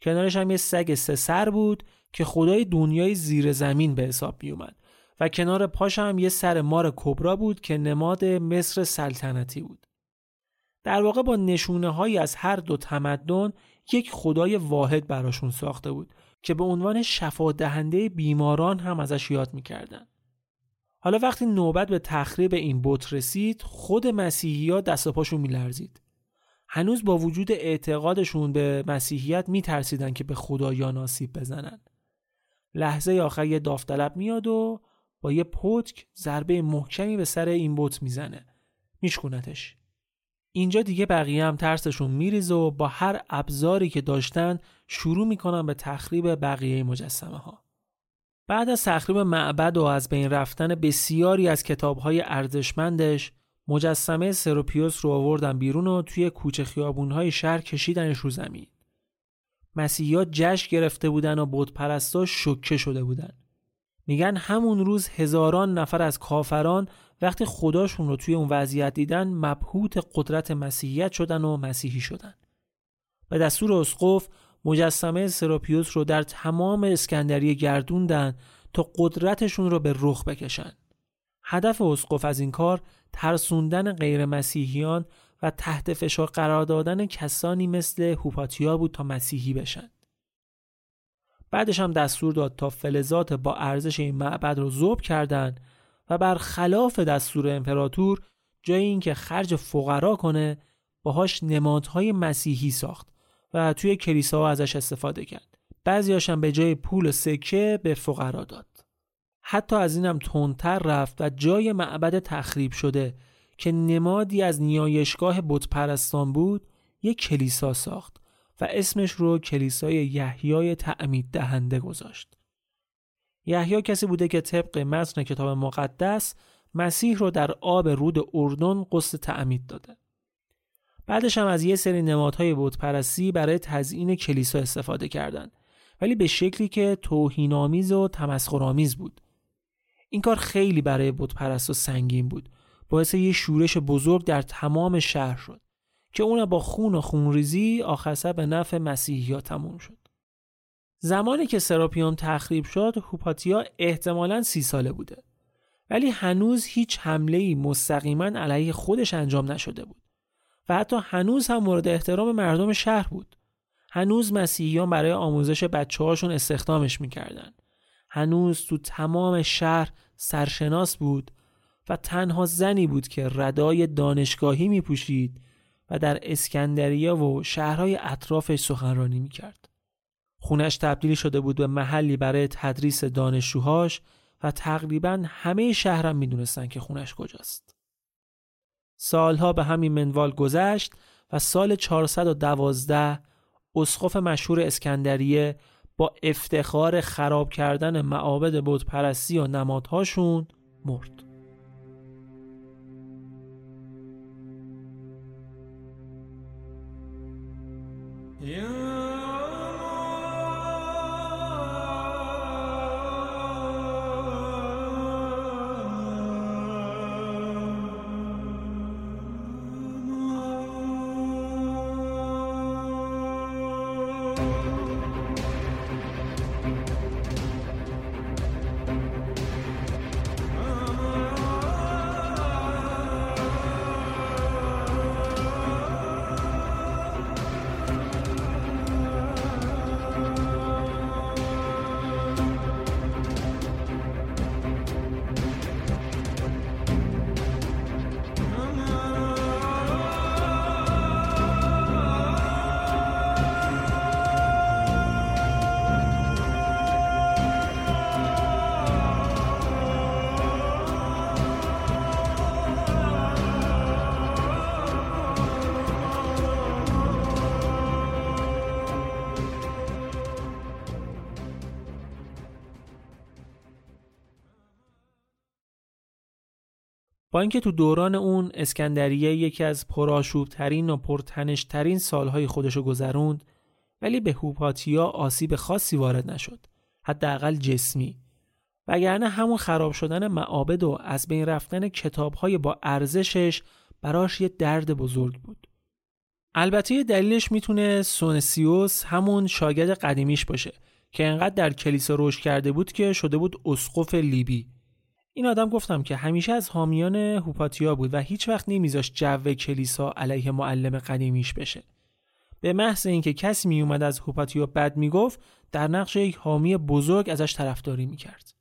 کنارش هم یه سگ سه سر بود که خدای دنیای زیر زمین به حساب می اومد و کنار پاش هم یه سر مار کبرا بود که نماد مصر سلطنتی بود. در واقع با نشونه های از هر دو تمدن یک خدای واحد براشون ساخته بود که به عنوان شفا دهنده بیماران هم ازش یاد می‌کردن. حالا وقتی نوبت به تخریب این بت رسید خود مسیحی ها دست پاشون میلرزید. هنوز با وجود اعتقادشون به مسیحیت میترسیدن که به خدایان آسیب بزنن. لحظه آخر یه داوطلب میاد و با یه پتک ضربه محکمی به سر این بت می‌زنه. میشکونتش. اینجا دیگه بقیه هم ترسشون میریزه و با هر ابزاری که داشتن شروع می‌کنن به تخریب بقیه مجسمه ها. بعد از تخریب معبد و از بین رفتن بسیاری از کتابهای ارزشمندش مجسمه سروپیوس رو آوردن بیرون و توی کوچه خیابونهای شهر کشیدنش رو زمین. مسیحیات جشن گرفته بودن و بودپرستا شکه شده بودن. میگن همون روز هزاران نفر از کافران وقتی خداشون رو توی اون وضعیت دیدن مبهوت قدرت مسیحیت شدن و مسیحی شدن. به دستور اسقف مجسمه سراپیوس رو در تمام اسکندریه گردوندن تا قدرتشون رو به رخ بکشن. هدف اسقف از این کار ترسوندن غیر مسیحیان و تحت فشار قرار دادن کسانی مثل هوپاتیا بود تا مسیحی بشن. بعدش هم دستور داد تا فلزات با ارزش این معبد رو ذوب کردند و برخلاف دستور امپراتور جای اینکه خرج فقرا کنه باهاش نمادهای مسیحی ساخت و توی کلیساها ازش استفاده کرد. بعضیاش هم به جای پول سکه به فقرا داد. حتی از اینم تندتر رفت و جای معبد تخریب شده که نمادی از نیایشگاه بتپرستان بود یک کلیسا ساخت و اسمش رو کلیسای یحیای تعمید دهنده گذاشت. یحیی کسی بوده که طبق متن کتاب مقدس مسیح رو در آب رود اردن قصد تعمید داده. بعدش هم از یه سری نمادهای بتپرستی برای تزیین کلیسا استفاده کردند ولی به شکلی که توهینآمیز و تمسخرآمیز بود. این کار خیلی برای بتپرست و سنگین بود. باعث یه شورش بزرگ در تمام شهر شد که اون با خون و خونریزی آخر به نفع مسیحی ها تموم شد. زمانی که سراپیون تخریب شد هوپاتیا احتمالا سی ساله بوده. ولی هنوز هیچ حمله ای مستقیما علیه خودش انجام نشده بود. و حتی هنوز هم مورد احترام مردم شهر بود. هنوز مسیحیان برای آموزش بچه هاشون استخدامش می‌کردن. هنوز تو تمام شهر سرشناس بود و تنها زنی بود که ردای دانشگاهی می پوشید و در اسکندریه و شهرهای اطرافش سخنرانی می کرد. خونش تبدیل شده بود به محلی برای تدریس دانشجوهاش و تقریبا همه شهرم می دونستن که خونش کجاست. سالها به همین منوال گذشت و سال 412 اسقف مشهور اسکندریه با افتخار خراب کردن معابد بتپرستی و نمادهاشون مرد. با اینکه تو دوران اون اسکندریه یکی از پرآشوب ترین و پرتنش ترین سالهای خودشو گذروند ولی به هوپاتیا آسیب خاصی وارد نشد حداقل جسمی. وگرنه همون خراب شدن معابد و از بین رفتن کتابهای با ارزشش براش یه درد بزرگ بود. البته دلیلش می‌تونه سونسیوس همون شاگرد قدیمیش باشه که انقدر در کلیسا رشد کرده بود که شده بود اسقف لیبی. این آدم گفتم که همیشه از حامیان هوپاتیا بود و هیچ وقت نمیذاشت جو کلیسا علیه معلم قدیمیش بشه. به محض اینکه کسی می اومد از هوپاتیا بد می‌گفت در نقش یک حامی بزرگ ازش طرفداری می‌کرد.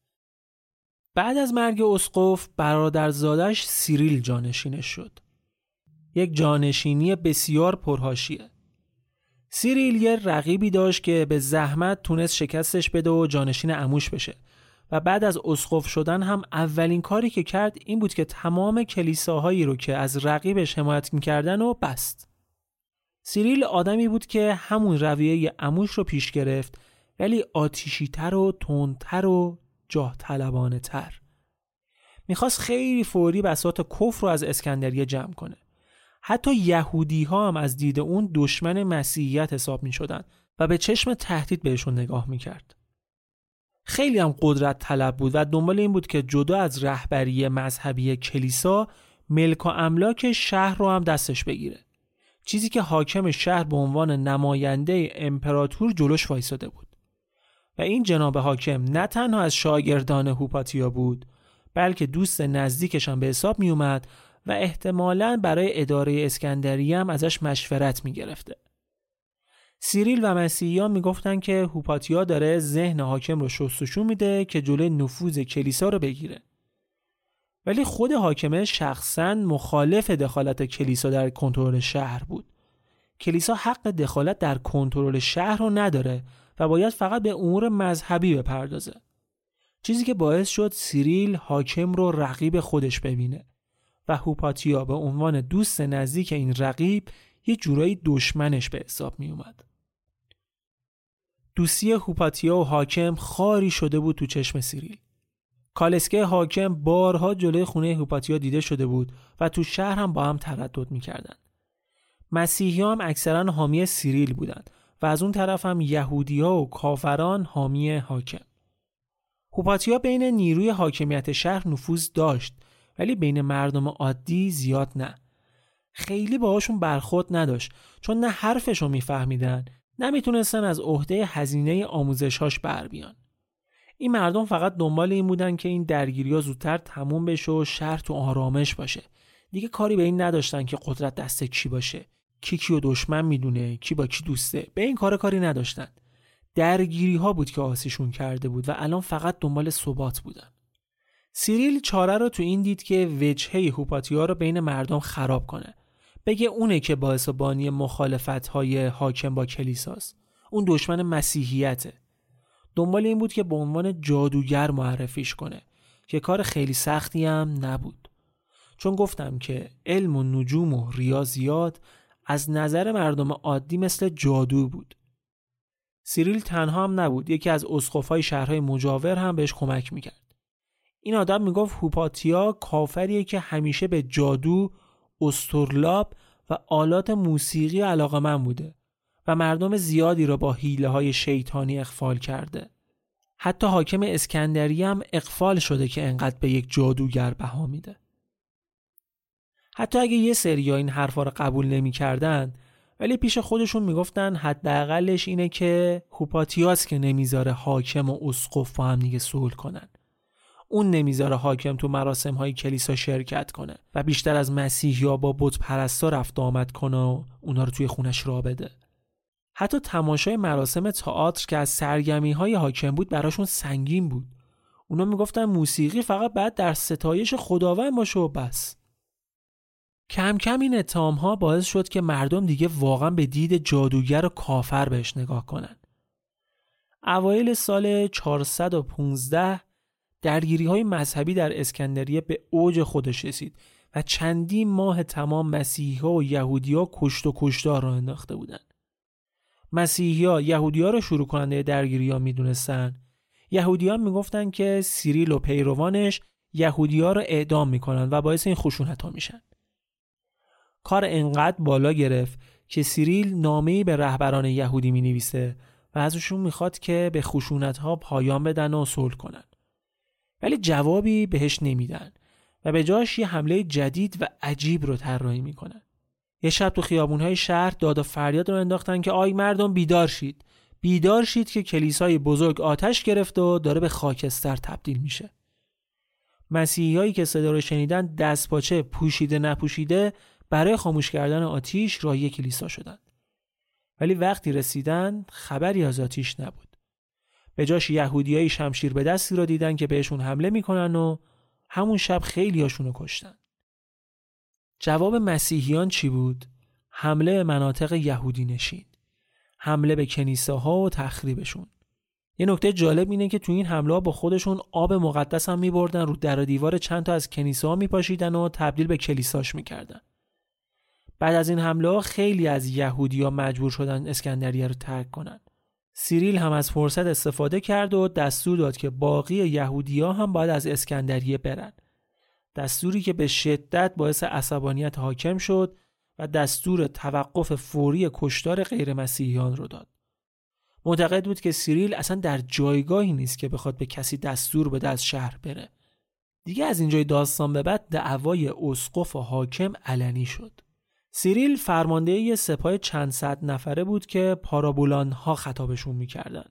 بعد از مرگ اسقف برادرزادش سیریل جانشینش شد. یک جانشینی بسیار پرحاشیه. سیریل یه رقیبی داشت که به زحمت تونست شکستش بده و جانشین عموش بشه و بعد از اسقف شدن هم اولین کاری که کرد این بود که تمام کلیساهایی رو که از رقیبش حمایت می‌کردن و بست. سیریل آدمی بود که همون رویه اموش رو پیش گرفت ولی آتیشیتر و تندتر و جاه طلبانه تر. می‌خواست خیلی فوری بساط کفر رو از اسکندریه جمع کنه. حتی یهودی ها هم از دید اون دشمن مسیحیت حساب می شدن و به چشم تهدید بهشون نگاه می کرد. خیلی هم قدرت طلب بود و دنبال این بود که جدا از رهبری مذهبی کلیسا ملک و املاک شهر رو هم دستش بگیره چیزی که حاکم شهر به عنوان نماینده امپراتور جلوش وایساده بود و این جناب حاکم نه تنها از شاگردان هوپاتیا بود بلکه دوست نزدیکش هم به حساب می اومد و احتمالاً برای اداره اسکندریه هم ازش مشورت می گرفته. سیریل و مسیحیان می‌گفتن که هوپاتیا داره ذهن حاکم رو شستشون میده که جلوی نفوذ کلیسا رو بگیره. ولی خود حاکمه شخصا مخالف دخالت کلیسا در کنترل شهر بود. کلیسا حق دخالت در کنترل شهر رو نداره و باید فقط به امور مذهبی بپردازه. چیزی که باعث شد سیریل حاکم رو رقیب خودش ببینه و هوپاتیا به عنوان دوست نزدیک این رقیب یه جورایی دشمنش به حساب می اومد. دوستی هوپاتیا و حاکم خاری شده بود تو چشم سیریل. کالسکه حاکم بارها جلوی خونه هوپاتیا دیده شده بود و تو شهر هم با هم تردد می‌کردند. مسیحی هم اکثرا حامی سیریل بودند و از اون طرف هم یهودی ها و کافران حامی حاکم. هوپاتیا بین نیروی حاکمیت شهر نفوذ داشت ولی بین مردم عادی زیاد نه. خیلی باهاشون برخورد نداشت چون نه حرفشو میفهمیدن نمی‌تونستن از عهده هزینه آموزشهاش بر بیان. این مردم فقط دنبال این بودن که این درگیری ها زودتر تموم بشه و شهر تو آرامش باشه. دیگه کاری به این نداشتن که قدرت دست کی باشه. کی کی و دشمن می‌دونه، کی با کی دوسته. به این کار کاری نداشتن. درگیری ها بود که آسیشون کرده بود و الان فقط دنبال ثبات بودن. سیریل چاره رو تو این دید که وجهه هوپاتیا رو بین مردم خراب کنه. بگه اونه که باعث بانی مخالفت های حاکم با کلیساست. اون دشمن مسیحیته. دنبال این بود که به عنوان جادوگر معرفیش کنه که کار خیلی سختی هم نبود. چون گفتم که علم و نجوم و ریاضیات از نظر مردم عادی مثل جادو بود. سیریل تنها هم نبود یکی از اسقفای شهرهای مجاور هم بهش کمک می‌کرد. این آدم می‌گفت هوپاتیا کافریه که همیشه به جادو، استرلاب و آلات موسیقی علاقه من بوده و مردم زیادی را با حیله های شیطانی اخفال کرده. حتی حاکم اسکندری هم اقفال شده که انقدر به یک جادوگر بها میده. حتی اگه یه سری این حرفا رو قبول نمی‌کردن ولی پیش خودشون می‌گفتن حداقلش اینه که هوپاتیاس که نمی‌ذاره حاکم و اسقف با هم دیگه صلح کنن اون نمی‌ذاره حاکم تو مراسم های کلیسا شرکت کنه و بیشتر از مسیح یا با بت پرستا رفت آمد کنه و اونا رو توی خونش را بده. حتی تماشای مراسم تئاتر که از سرگمی های حاکم بود براشون سنگین بود. اونا می‌گفتن موسیقی فقط بعد در ستایش خداوند باشه و بس. کم کم این اتهام ها باعث شد که مردم دیگه واقعا به دید جادوگر و کافر بهش نگاه کنن. اوایل سال 415 درگیری های مذهبی در اسکندریه به اوج خودش رسید و چندین ماه تمام مسیحی ها و یهودی ها کشت و کشتار را انداخته بودند. مسیحی ها یهودی ها را شروع کننده درگیری ها می دونستن. یهودی ها می که سیریل و پیروانش یهودی ها را اعدام می و باعث این خشونت ها میشن. کار انقدر بالا گرفت که سیریل نامه‌ای به رهبران یهودی می نویسه و ازشون می‌خواد که به خشونت ها پایان بدن و صلح کنن. ولی جوابی بهش نمیدن و به جاش یه حمله جدید و عجیب رو طراحی می‌کنن. یه شب تو خیابونهای شهر داد و فریاد رو انداختن که آی مردم بیدار شید. بیدار شید که کلیسای بزرگ آتش گرفت و داره به خاکستر تبدیل میشه. مسیحی که صدا رو شنیدن دست پاچه پوشیده نپوشیده برای خاموش کردن آتیش راهی کلیسا شدند. ولی وقتی رسیدن خبری از آتیش نبود. به جاش یهودیای شمشیر به دستی را دیدن که بهشون حمله می‌کنن و همون شب خیلی هاشونو کشتن. جواب مسیحیان چی بود؟ حمله به مناطق یهودی نشین. حمله به کنیسه ها و تخریبشون. یه نکته جالب اینه که تو این حمله ها با خودشون آب مقدس هم میبردن رو در و دیوار چند تا از کنیسه ها میپاشیدن و تبدیل به کلیساش می‌کردن. بعد از این حمله ها خیلی از یهودیا مجبور شدن اسکندریه رو ترک کنند. سیریل هم از فرصت استفاده کرد و دستور داد که باقی یهودیا هم باید از اسکندریه برن. دستوری که به شدت باعث عصبانیت حاکم شد و دستور توقف فوری کشتار غیر مسیحیان رو داد. معتقد بود که سیریل اصلا در جایگاهی نیست که بخواد به کسی دستور بده از شهر بره. دیگه از اینجای داستان به بعد دعوای اسقف و حاکم علنی شد. سیریل فرمانده یه سپاه چند صد نفره بود که پارابولان ها خطابشون می‌کردن.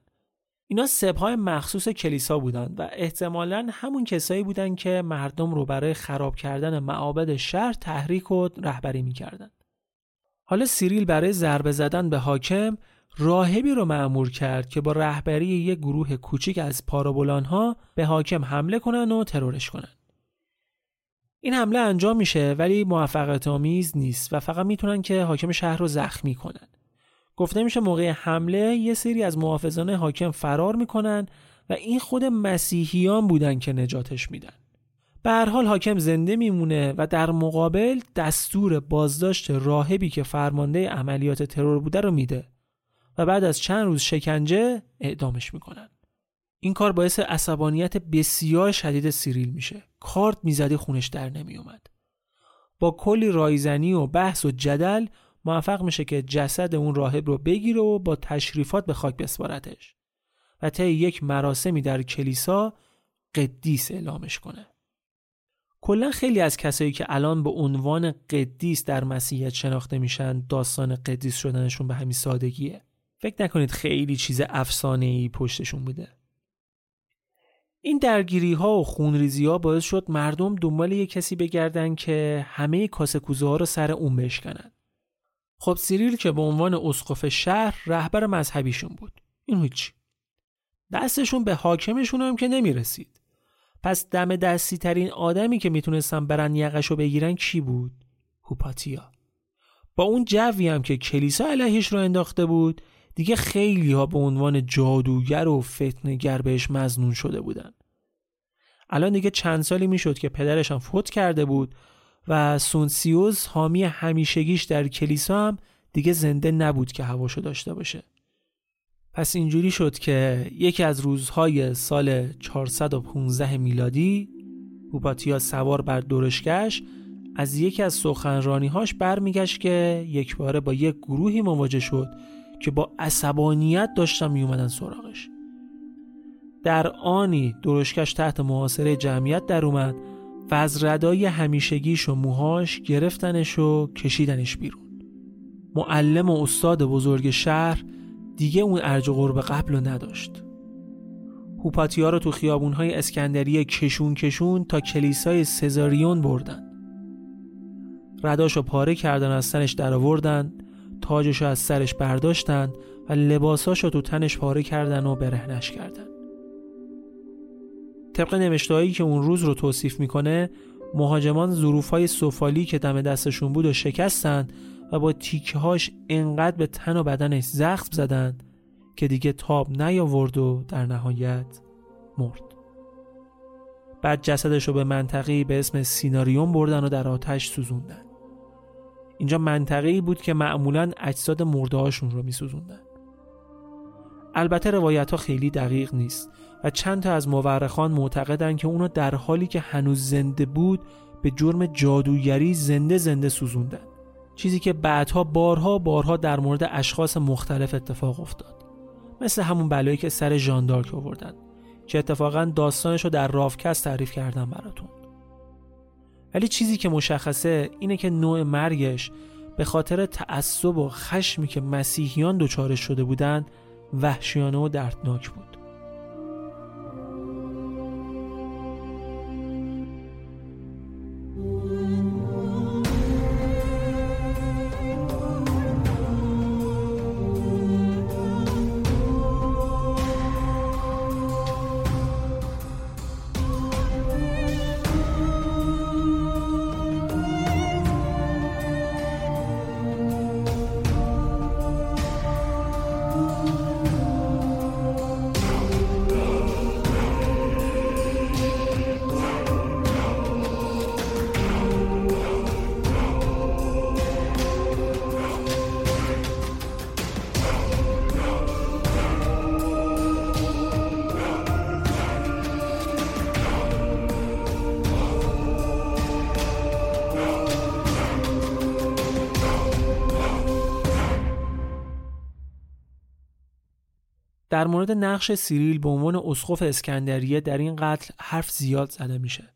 اینا سپاه مخصوص کلیسا بودند و احتمالا همون کسایی بودند که مردم رو برای خراب کردن معابد شهر تحریک و رهبری می‌کردند. حالا سیریل برای ضربه زدن به حاکم راهبی رو مأمور کرد که با رهبری یک گروه کوچیک از پارابولان ها به حاکم حمله کنن و ترورش کنن. این حمله انجام میشه ولی موفقیت آمیز نیست و فقط می‌تونن که حاکم شهر رو زخمی کنن. گفته میشه موقع حمله یه سری از محافظان حاکم فرار می‌کنن و این خود مسیحیان بودن که نجاتش میدن. به هر حال حاکم زنده میمونه و در مقابل دستور بازداشت راهبی که فرمانده عملیات ترور بوده رو میده و بعد از چند روز شکنجه اعدامش می‌کنن. این کار باعث عصبانیت بسیار شدید سیریل میشه. کارد می‌زدی خونش در نمیومد. با کلی رایزنی و بحث و جدل موفق میشه که جسد اون راهب رو بگیره و با تشریفات به خاک بسپارتش و طی یک مراسمی در کلیسا قدیس اعلامش کنه. کلا خیلی از کسایی که الان به عنوان قدیس در مسیحیت شناخته میشن داستان قدیس شدنشون به همین سادگیه. فکر نکنید خیلی چیز افسانه ای پشتشون بوده. این درگیری ها و خونریزی ها باعث شد مردم دنبال یه کسی بگردن که همه کاسه ها رو سر اون بشکنن. خب سیریل که به عنوان اسقف شهر رهبر مذهبیشون بود. این هیچ دستشون به حاکمشون هم که نمی‌رسید. پس دم دستی ترین آدمی که می‌تونستن برن یقش بگیرن کی بود؟ هوپاتیا. با اون جوی هم که کلیسا علیهش رو انداخته بود دیگه خیلی ها به عنوان جادوگر و فتنگر بهش مزنون شده بودن. الان دیگه چند سالی می‌شد که پدرش هم فوت کرده بود و سونسیوز حامی همیشگیش در کلیسا هم دیگه زنده نبود که هواشو داشته باشه. پس اینجوری شد که یکی از روزهای سال 415 میلادی هوپاتیا سوار بر دورشگش از یکی از سخنرانیهاش برمیگشت که یک باره با یک گروهی مواجه شد که با عصبانیت داشتن میومدن سراغش. در آنی درشکش تحت محاصره جمعیت در اومد و از ردای همیشگیش و موهاش گرفتنش و کشیدنش بیرون. معلم و استاد بزرگ شهر دیگه اون ارج و قرب قبل رو نداشت. هوپاتیا رو تو خیابونهای اسکندریه کشون کشون تا کلیسای سزاریون بردن. رداشو پاره کردن از سرش در آوردن تاجشو از سرش برداشتن و لباساشو تو تنش پاره کردن و برهنش کردن. طبق نوشتهایی که اون روز رو توصیف می‌کنه مهاجمان ظروفهای سفالی که دم دستشون بود و شکستن و با تیکه هاش انقدر به تن و بدنش زخم زدن که دیگه تاب نیاورد و در نهایت مرد. بعد جسدش رو به منطقی به اسم سیناریون بردن و در آتش سوزوندن. اینجا منطقه‌ای بود که معمولا اجساد مرده هاشون رو میسوزوندن. البته روایت ها خیلی دقیق نیست و چند تا از مورخان معتقدن که اونو در حالی که هنوز زنده بود به جرم جادوگری زنده زنده سوزوندن. چیزی که بعدها بارها بارها در مورد اشخاص مختلف اتفاق افتاد. مثل همون بلایی که سر ژاندارک آوردن که اتفاقا داستانش رو در رافکست تعریف کردم براتون. ولی چیزی که مشخصه اینه که نوع مرگش به خاطر تعصب و خشمی که مسیحیان دچارش شده بودند وحشیانه و دردناک بود. نقش سیریل به عنوان اسقف اسکندریه در این قتل حرف زیاد زده میشه.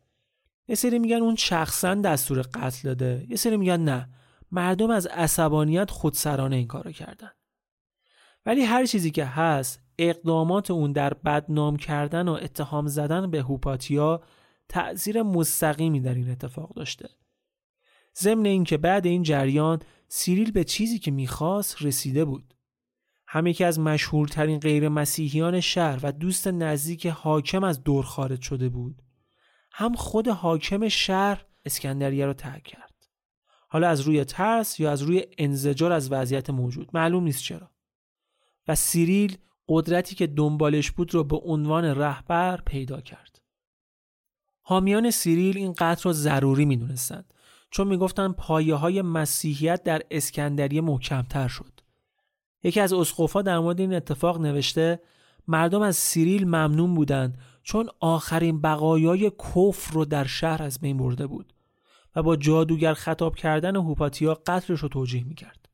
یه سری میگن اون شخصا دستور قتل داده، یه سری میگن نه، مردم از عصبانیت خودسرانه این کارو کردن. ولی هر چیزی که هست، اقدامات اون در بدنام کردن و اتهام زدن به هوپاتیا تأثیر مستقیمی در این اتفاق داشته. ضمن اینکه بعد این جریان سیریل به چیزی که می‌خواست رسیده بود. هم یکی از مشهورترین غیر مسیحیان شهر و دوست نزدیک حاکم از دور خارج شده بود. هم خود حاکم شهر اسکندریه را ترک کرد. حالا از روی ترس یا از روی انزجار از وضعیت موجود. معلوم نیست چرا. و سیریل قدرتی که دنبالش بود رو به عنوان رهبر پیدا کرد. حامیان سیریل این قتل را ضروری می‌دونستند چون می‌گفتند پایه های مسیحیت در اسکندریه محکمتر شد. یکی از اسقفا در مورد این اتفاق نوشته مردم از سیریل ممنون بودند چون آخرین بقایای کفر رو در شهر از بین برده بود و با جادوگر خطاب کردن هوپاتیا قتلش رو توجیه می‌کرد.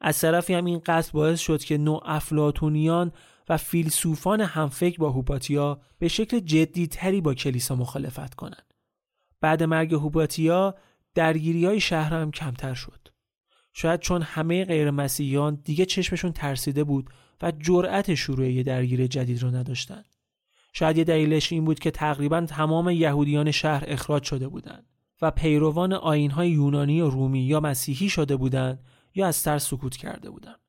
از طرفی هم این قتل باعث شد که نو افلاتونیان و فیلسوفان همفکر با هوپاتیا به شکل جدیتری با کلیسا مخالفت کنند. بعد مرگ هوپاتیا درگیری های شهر هم کمتر شد. شاید چون همه غیر مسیحیان دیگه چشمشون ترسیده بود و جرأت شروع یه درگیری جدید رو نداشتن. شاید یه دلیلش این بود که تقریبا تمام یهودیان شهر اخراج شده بودند و پیروان آینهای یونانی و رومی یا مسیحی شده بودند یا از ترس سکوت کرده بودند.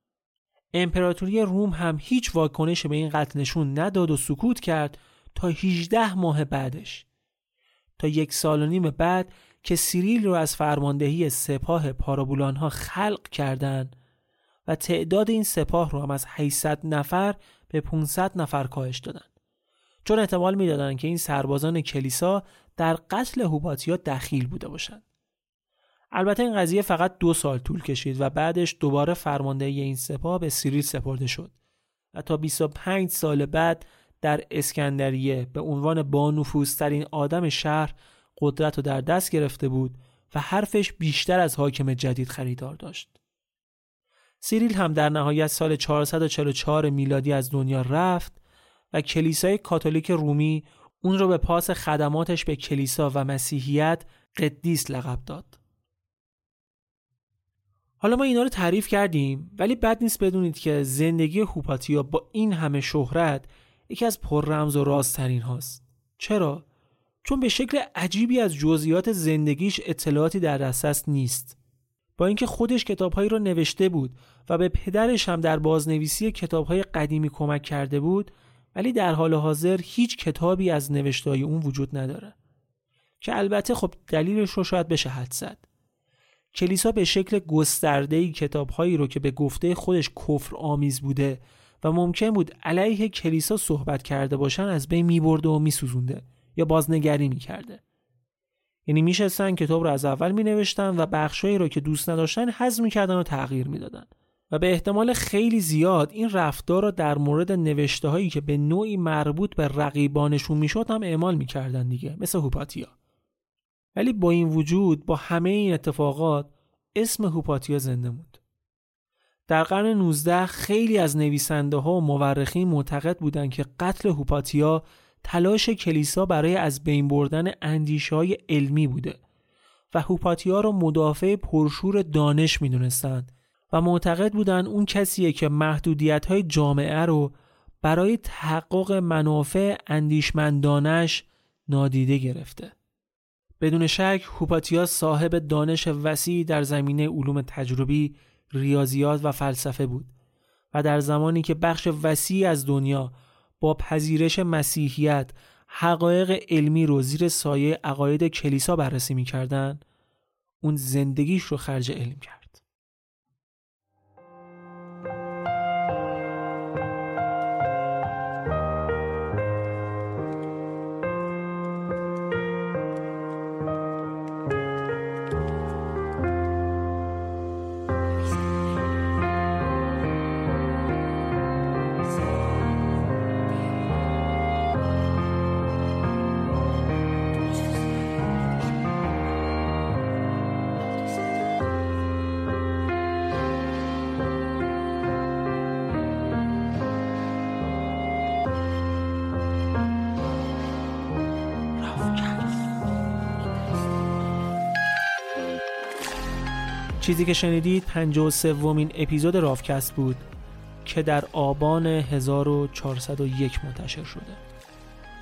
امپراتوری روم هم هیچ واکنش به این قتل نشون نداد و سکوت کرد تا 18 ماه بعدش تا یک سال و نیم بعد که سیریل رو از فرماندهی سپاه پارابولان ها خلق کردند و تعداد این سپاه رو هم از 800 نفر به 500 نفر کاهش دادن. چون احتمال می‌دادند که این سربازان کلیسا در قتل هوپاتیا دخیل بوده باشند. البته این قضیه فقط دو سال طول کشید و بعدش دوباره فرماندهی این سپاه به سیریل سپرده شد و تا 25 سال بعد در اسکندریه به عنوان با ترین آدم شهر قدرت رو در دست گرفته بود و حرفش بیشتر از حاکم جدید خریدار داشت. سیریل هم در نهایت سال 444 میلادی از دنیا رفت و کلیسای کاتولیک رومی اون رو به پاس خدماتش به کلیسا و مسیحیت قدیس لقب داد. حالا ما اینا رو تعریف کردیم ولی بد نیست بدونید که زندگی هوپاتیا با این همه شهرت یکی از پر رمز و رازترین هاست. چرا؟ چون به شکل عجیبی از جزئیات زندگیش اطلاعاتی در دسترس نیست. با اینکه خودش کتابهایی را نوشته بود و به پدرش هم در بازنویسی کتابهای قدیمی کمک کرده بود ولی در حال حاضر هیچ کتابی از نوشتههای اون وجود نداره. که البته خب دلیلش رو شاید بشه حد زد. کلیسا به شکل گسترده‌ای کتابهایی رو که به گفته خودش کفر آمیز بوده و ممکن بود علیه کلیسا صحبت کرده باشن از بین میبرده و میسوزونده. یا بازنگری می‌کرده. یعنی میشستن کتاب رو از اول مینوشتن و بخشایی رو که دوست نداشتن حذف می‌کردن و تغییر می‌دادن. و به احتمال خیلی زیاد این رفتار را در مورد نوشته هایی که به نوعی مربوط به رقیبانشون می‌شد هم اعمال می‌کردن دیگه مثل هوپاتیا. ولی با این وجود با همه این اتفاقات اسم هوپاتیا زنده موند. در قرن 19 خیلی از نویسنده ها و مورخین معتقد بودند که قتل هوپاتیا تلاش کلیسا برای از بین بردن اندیشه های علمی بوده و هوپاتیا را مدافع پرشور دانش می‌دونستند و معتقد بودند اون کسیه که محدودیت های جامعه رو برای تحقق منافع اندیشمندانش نادیده گرفته. بدون شک هوپاتیا صاحب دانش وسیعی در زمینه علوم تجربی، ریاضیات و فلسفه بود و در زمانی که بخش وسیعی از دنیا با پذیرش مسیحیت حقایق علمی رو زیر سایه عقاید کلیسا بررسی می‌کردن اون زندگیش رو خرج علم کرد. چیزی که شنیدید 53 ومین اپیزود رافکست بود که در آبان 1401 منتشر شده.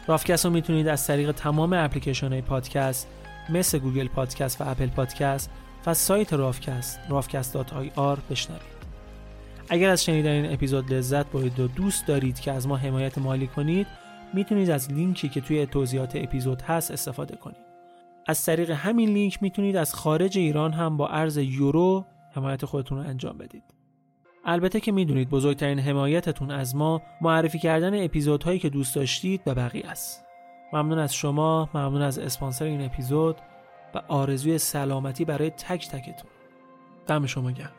رافکست رو می‌تونید از طریق تمام اپلیکیشن های پادکست مثل Google Podcasts و Apple Podcasts و سایت رافکست rafcast.ir بشنوید. اگر از شنیدن این اپیزود لذت برید و دوست دارید که از ما حمایت مالی کنید می‌تونید از لینکی که توی توضیحات اپیزود هست استفاده کنید. از طریق همین لینک می‌تونید از خارج ایران هم با ارز یورو حمایت خودتون رو انجام بدید. البته که می‌دونید بزرگترین حمایتتون از ما معرفی کردن اپیزودهایی که دوست داشتید به بقیه است. ممنون از شما، ممنون از اسپانسر این اپیزود و آرزوی سلامتی برای تک تکتون. دم شما گرم.